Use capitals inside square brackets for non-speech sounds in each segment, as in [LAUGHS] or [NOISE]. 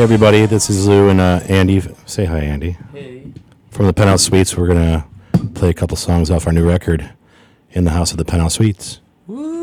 Hey everybody, this is Lou and uh, Andy. Say hi, Andy. Hey. From the Penthouse Sweets, we're gonna play a couple songs off our new record, "In the House of the Penthouse Sweets." Woo!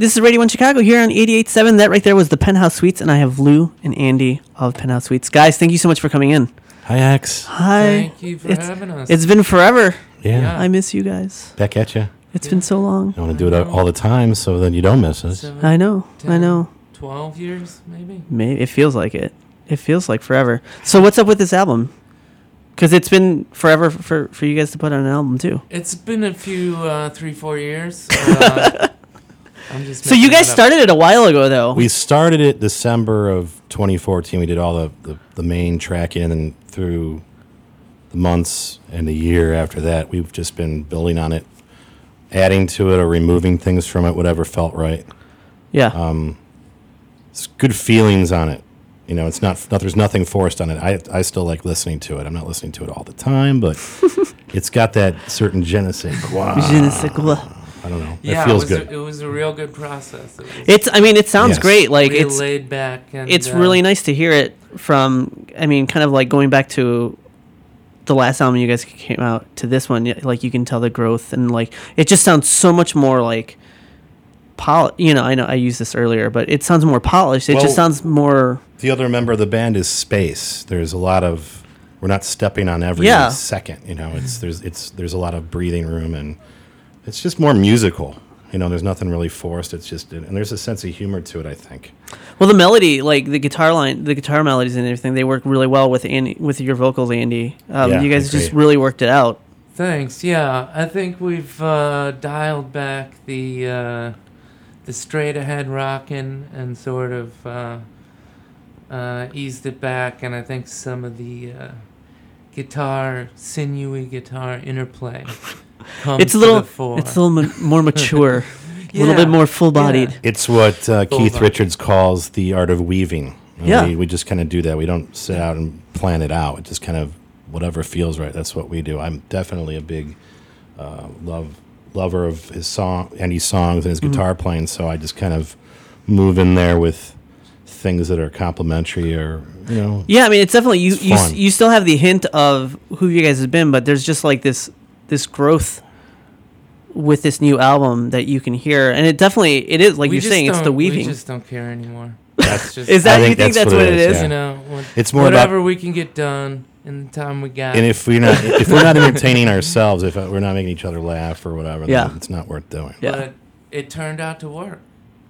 This is Radio 1 Chicago here on 88.7. That right there was the Penthouse Sweets, and I have Lou and Andy of Penthouse Sweets. Guys, thank you so much for coming in. Hi, X. Hi. Thank you for it's, having us. It's been forever. Yeah. Yeah. I miss you guys. Back at you. It's been so long. I want to do it all the time so then you don't miss us. Seven, I know. I know. 12 years, maybe? Maybe it feels like it. It feels like forever. So what's up with this album? Because it's been forever for, for you guys to put on an album too. It's been a few, uh, three, four years. [LAUGHS] Uh, I'm just So you guys started it a while ago though. We started it December of 2014. We did all the, the, the main tracking, and then through the months and the year after that, we've just been building on it, adding to it or removing things from it, whatever felt right. yeah. Um, It's good feelings on it. You know, it's not, not there's nothing forced on it. I, I still like listening to it. I'm not listening to it all the time, but [LAUGHS] it's got that certain je ne sais quoi. Je ne sais quoi. I don't know. Yeah, it feels was good. A, it was a real good process. It It's I mean it sounds Yes. great. Like real it's laid back. And, it's uh, really nice to hear it from i mean kind of like going back to the last album you guys came out to this one like you can tell the growth and like it just sounds so much more like pol you know i know i used this earlier but it sounds more polished it Well- just sounds more The other member of the band is space. There's a lot of we're not stepping on every Yeah. second. You know, it's there's it's there's a lot of breathing room and it's just more musical. You know, there's nothing really forced. It's just and there's a sense of humor to it. I think. well the melody like the guitar line the guitar melodies and everything they work really well with andy with your vocals andy um, Yeah, you guys just really worked it out Thanks. Yeah, I think we've uh, dialed back the uh, the straight ahead rocking and sort of uh, uh, eased it back, and I think some of the uh, guitar, sinewy guitar interplay [LAUGHS] comes it's a to little the fore. it's a little ma- more mature [LAUGHS] a little bit more full-bodied yeah. It's what uh, Full Keith body. Richards calls the art of weaving. And Yeah. we, we just kind of do that. We don't sit out and plan it out. It just kind of whatever feels right. That's what we do. I'm definitely a big uh, love lover of his song, Andy's songs, and his Mm-hmm. guitar playing. So I just kind of move in there with things that are complementary or you know. Yeah, I mean, it's definitely you. It's You, s- fun. you still have the hint of who you guys have been, but there's just like this this growth with this new album that you can hear, and it definitely it is like We you're saying it's the weaving. We just don't care anymore. That's just is that I you think think that's that's what what it it is, is? yeah. you know what- It's more about- whatever we can get done in the time we got. And if we're not [LAUGHS] if we're not entertaining ourselves, if we're not making each other laugh or whatever, Yeah. then it's not worth doing. Yeah. But it turned out to work.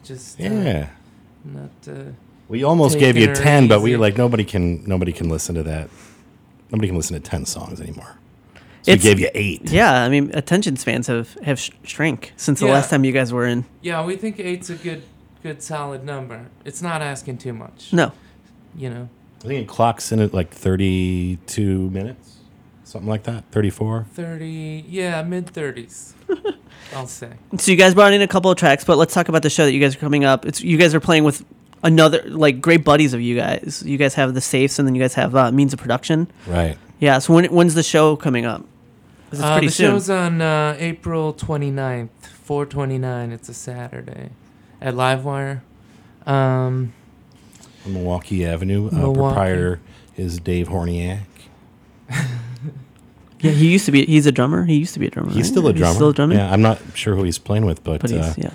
Just uh, Yeah. not. Uh, We almost gave you ten, but we easy. were like nobody can nobody can listen to that. Nobody can listen to ten songs anymore. So It's- we gave you eight. Yeah, I mean, attention spans have have sh- shrank since the Yeah. last time you guys were in. yeah, we think eight's a good, good solid number. It's not asking too much. No, You know. I think it clocks in at like thirty-two minutes, something like that. Thirty-four. Thirty. Yeah, mid thirties. [LAUGHS] I'll say. so you guys brought in a couple of tracks, but let's talk about the show that you guys are coming up. It's you guys are playing with another like great buddies of you guys. You guys have the safes, and then you guys have uh, means of production. Right. Yeah. So when when's the show coming up? 'Cause It's Uh, pretty the soon. show's on uh, April 29th, 429. It's a Saturday at Livewire. Um, On Milwaukee Avenue. Uh, Milwaukee. proprietor is Dave Horniak. [LAUGHS] Yeah, he used to be. He's a drummer. He used to be a drummer. He's right? still a drummer. He's still a drummer. Yeah, I'm not sure who he's playing with, but, but he's uh, yeah.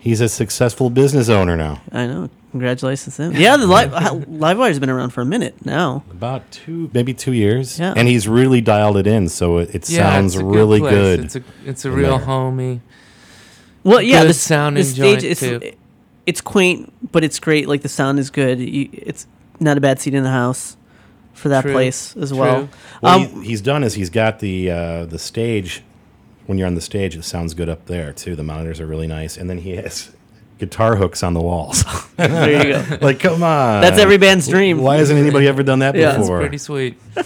He's a successful business owner now. I know. Congratulations to him. Yeah, the live [LAUGHS] Livewire's been around for a minute now. About two, maybe two years. Yeah. And he's really dialed it in, so it, it yeah, sounds it's a really place. good. It's a it's a real there. homey. Well, yeah, Good the, sound sounding the stage joint, it's too. it's quaint, but it's great. Like the sound is good. You, it's not a bad seat in the house for that True, place as well. true. What Um, he, he's done is he's got the uh, the stage. When you're on the stage, it sounds good up there too. The monitors are really nice, and then he has guitar hooks on the walls. [LAUGHS] there you go. like, come on, That's every band's dream. Why hasn't anybody ever done that Yeah. It's before? pretty sweet. [LAUGHS] Why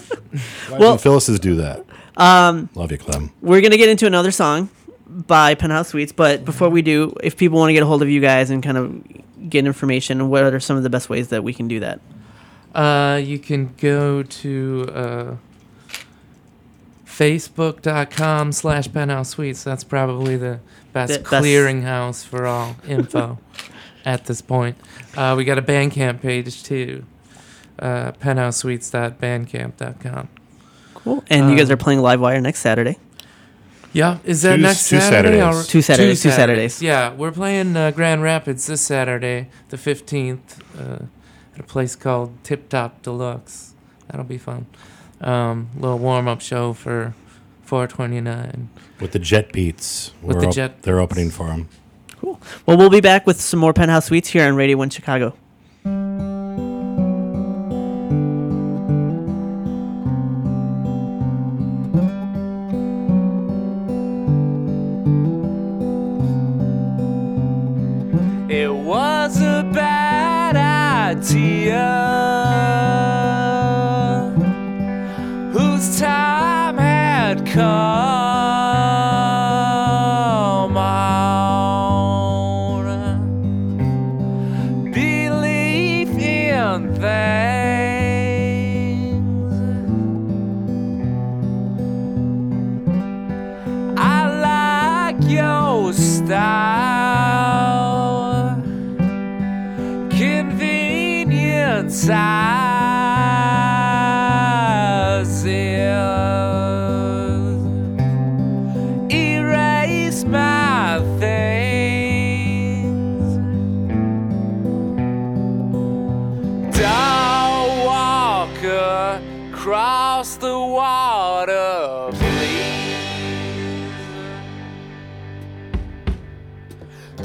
Well- doesn't Phyllis's do that? Um, Love you, Clem. we're gonna get into another song by Penthouse Sweets, but before we do, if people want to get a hold of you guys and kind of get information, what are some of the best ways that we can do that? Uh, you can go to uh, facebook.com slash penthouse sweets. That's probably the best The best- clearinghouse for all info [LAUGHS] at this point. Uh, we got a Bandcamp page too. Uh, penthousesweets.bandcamp.com. Cool. And you guys Um, are playing Livewire next Saturday. Yeah, is that Two- next two Saturday? Saturdays. or- Two Saturdays, two Saturdays. Yeah, we're playing uh, Grand Rapids this Saturday, the fifteenth, uh, at a place called Tip Top Deluxe. That'll be fun. Um, little warm up show for 429. With the Jet Beats. With We're the op- Jet They're opening for them. Cool. Well, we'll be back with some more Penthouse Sweets here on Radio 1 Chicago. Had across the water please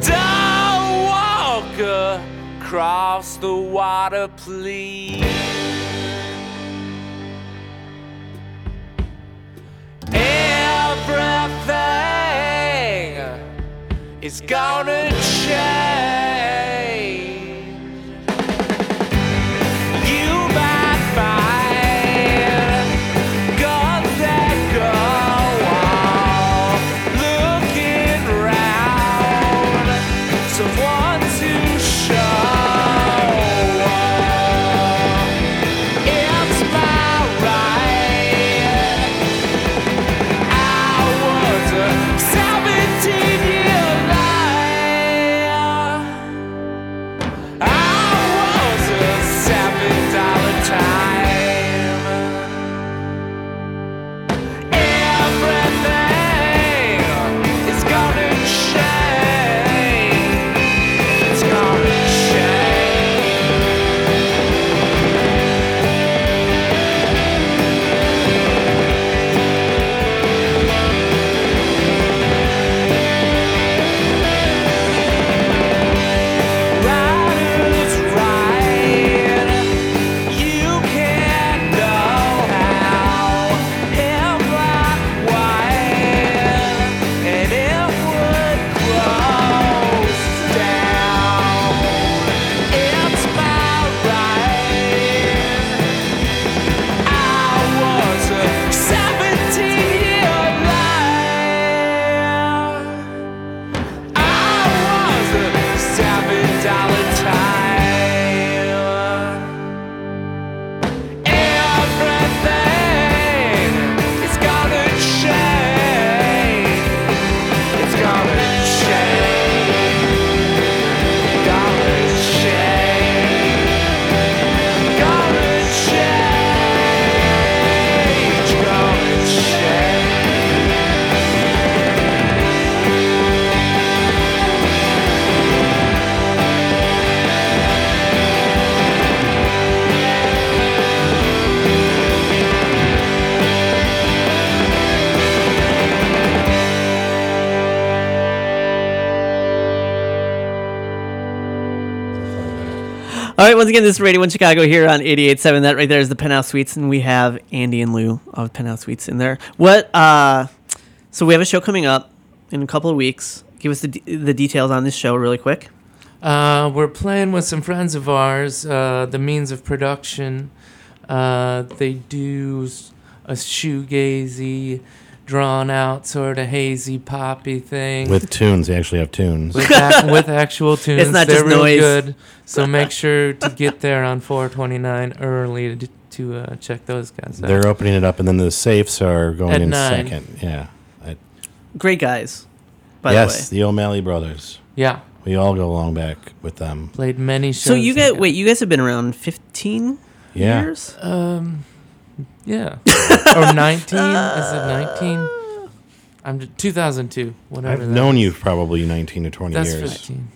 don't walk across the water, please. Everything is gonna change. All right, once again, this is Radio 1 Chicago here on 88.7. That right there is the Penthouse Sweets, and we have Andy and Lou of Penthouse Sweets in there. What, uh, so we have a show coming up in a couple of weeks. Give us the, d- the details on this show really quick. Uh, we're playing with some friends of ours, uh, the means of production. Uh, they do a shoegazy, drawn out, sort of hazy, poppy thing With tunes. They actually have tunes. with, ac- [LAUGHS] with actual tunes. It's not They're just real noise. good. So [LAUGHS] make sure to get there on 429 early to, to uh, check those guys out. They're opening it up, and then the safes are going At in nine. second. Yeah. I- Great guys, by yes, the the O'Malley brothers. yeah, We all go along back with them. played many shows. So you like guys, wait, you guys have been around 15 Yeah. years? Um, yeah. [LAUGHS] or 19? Is it 19? I'm j- 2002. Whatever. I've that known is. you probably 19 to 20 That's years. 15.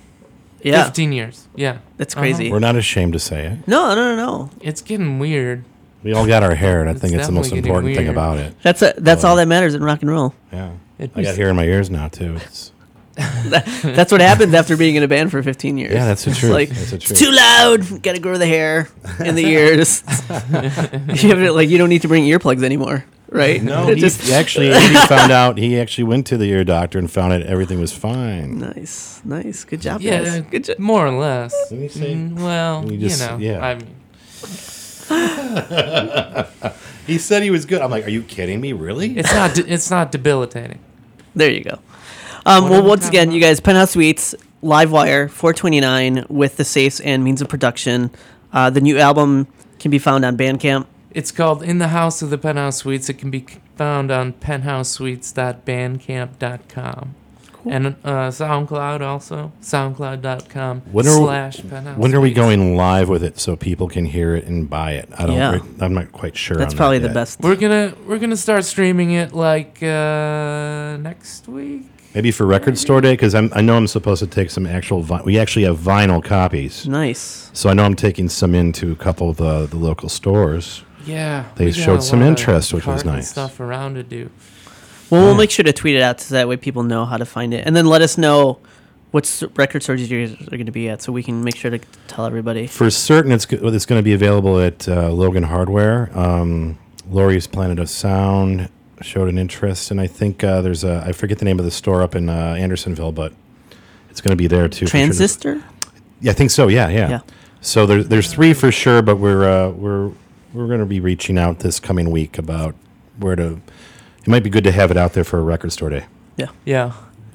Yeah, 15 years. Yeah. that's Uh-huh. crazy. We're not ashamed to say it. No, no, no, no. It's getting weird. We all got our hair, and I It's think it's the most definitely getting important thing about it. That's a, that's Oh. all that matters in rock and roll. Yeah. It I got hair in my ears now, too. It's, [LAUGHS] That's what happens after being in a band for 15 years. yeah, that's the It's truth. like, that's the It's too loud. Got to grow the hair in the ears. [LAUGHS] [LAUGHS] you have to, like you don't need to bring earplugs anymore, right? No, It he just actually he found out. He actually went to the ear doctor and found out everything was fine. nice, nice, good job, Yeah, guys. Good job. more or less. Let me see. Mm, well, You you, know, yeah. I mean, He said he was good. I'm like, are you kidding me? Really? it's not de- it's not debilitating. There you go. Um, well, once again, you guys, Penthouse Sweets, Livewire, 429 with the safes and means of production. Uh, the new album can be found on Bandcamp. It's called In the House of the Penthouse Sweets. It can be found on penthousesweets.bandcamp.com. Cool. And uh, SoundCloud also, soundcloud.com When are, slash penthouse when are we going live with it so people can hear it and buy it? I don't. Yeah. I'm not quite sure. That's on probably that the yet. best. We're gonna we're gonna start streaming it like uh, next week. Maybe for Record Store Day because I know I'm supposed to take some actual. Vi- we actually have vinyl copies, Nice. so I know I'm taking some into a couple of the, the local stores. Yeah, They we got showed a some lot of interest, which was carton nice. Stuff around to do. Well, we'll make sure to tweet it out so that way people know how to find it, and then let us know what s- record stores you guys are going to be at, so we can make sure to tell everybody. For certain, it's go- it's going to be available at uh, Logan Hardware. Um, Laurie's Planet of Sound showed an interest, and I think uh, there's a I forget the name of the store up in uh, Andersonville, but it's going to be there too. for sure. Transistor. Yeah, I think so. Yeah, yeah. Yeah. So there's there's three for sure, but we're uh, we're we're going to be reaching out this coming week about where to. It might be good to have it out there for a record store day, Yeah, Yeah.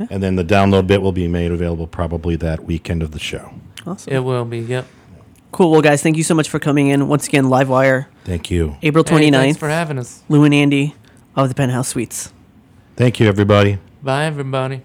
and then the download bit will be made available probably that weekend of the show. Awesome. it will be. Yep. Cool. Well, guys, thank you so much for coming in once again. Livewire. Thank you. April Hey, 29th. thanks for having us. Lou and Andy of the Penthouse Sweets. Thank you, everybody. Bye, everybody.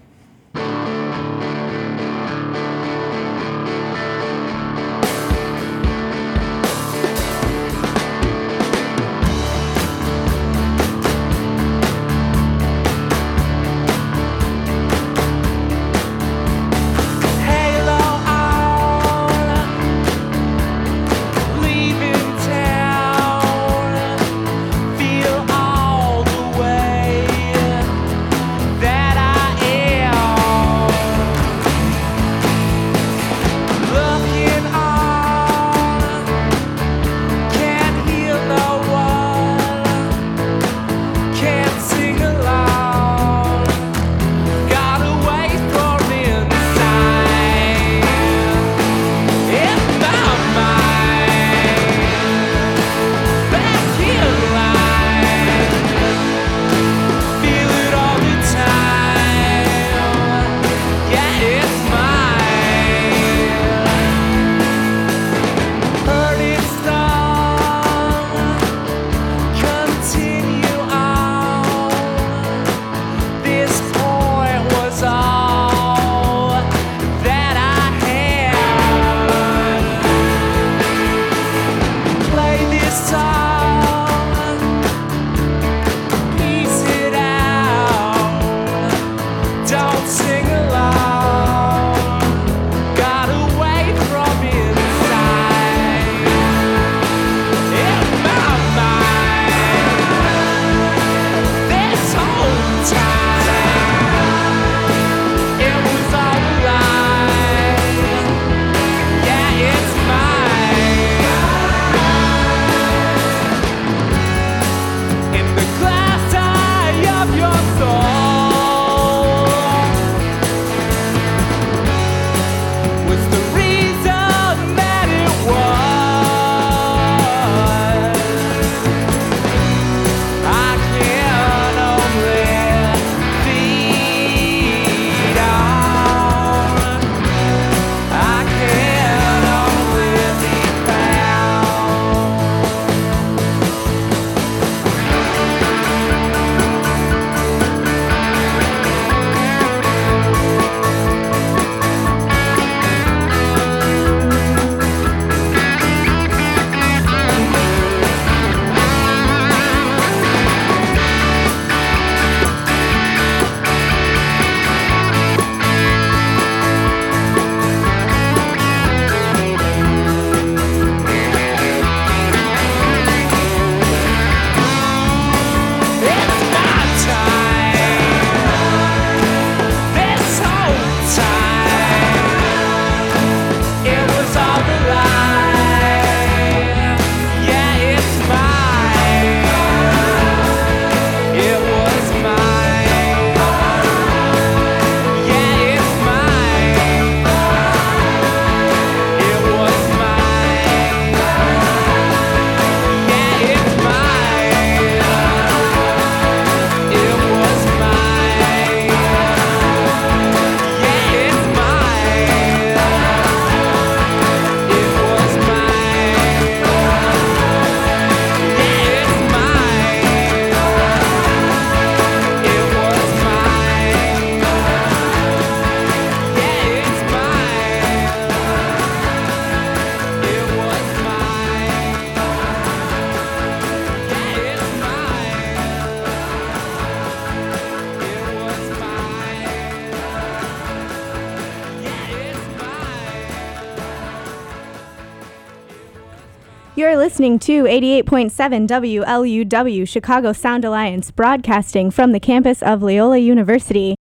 Listening to 88.7 WLUW Chicago Sound Alliance, broadcasting from the campus of Loyola University.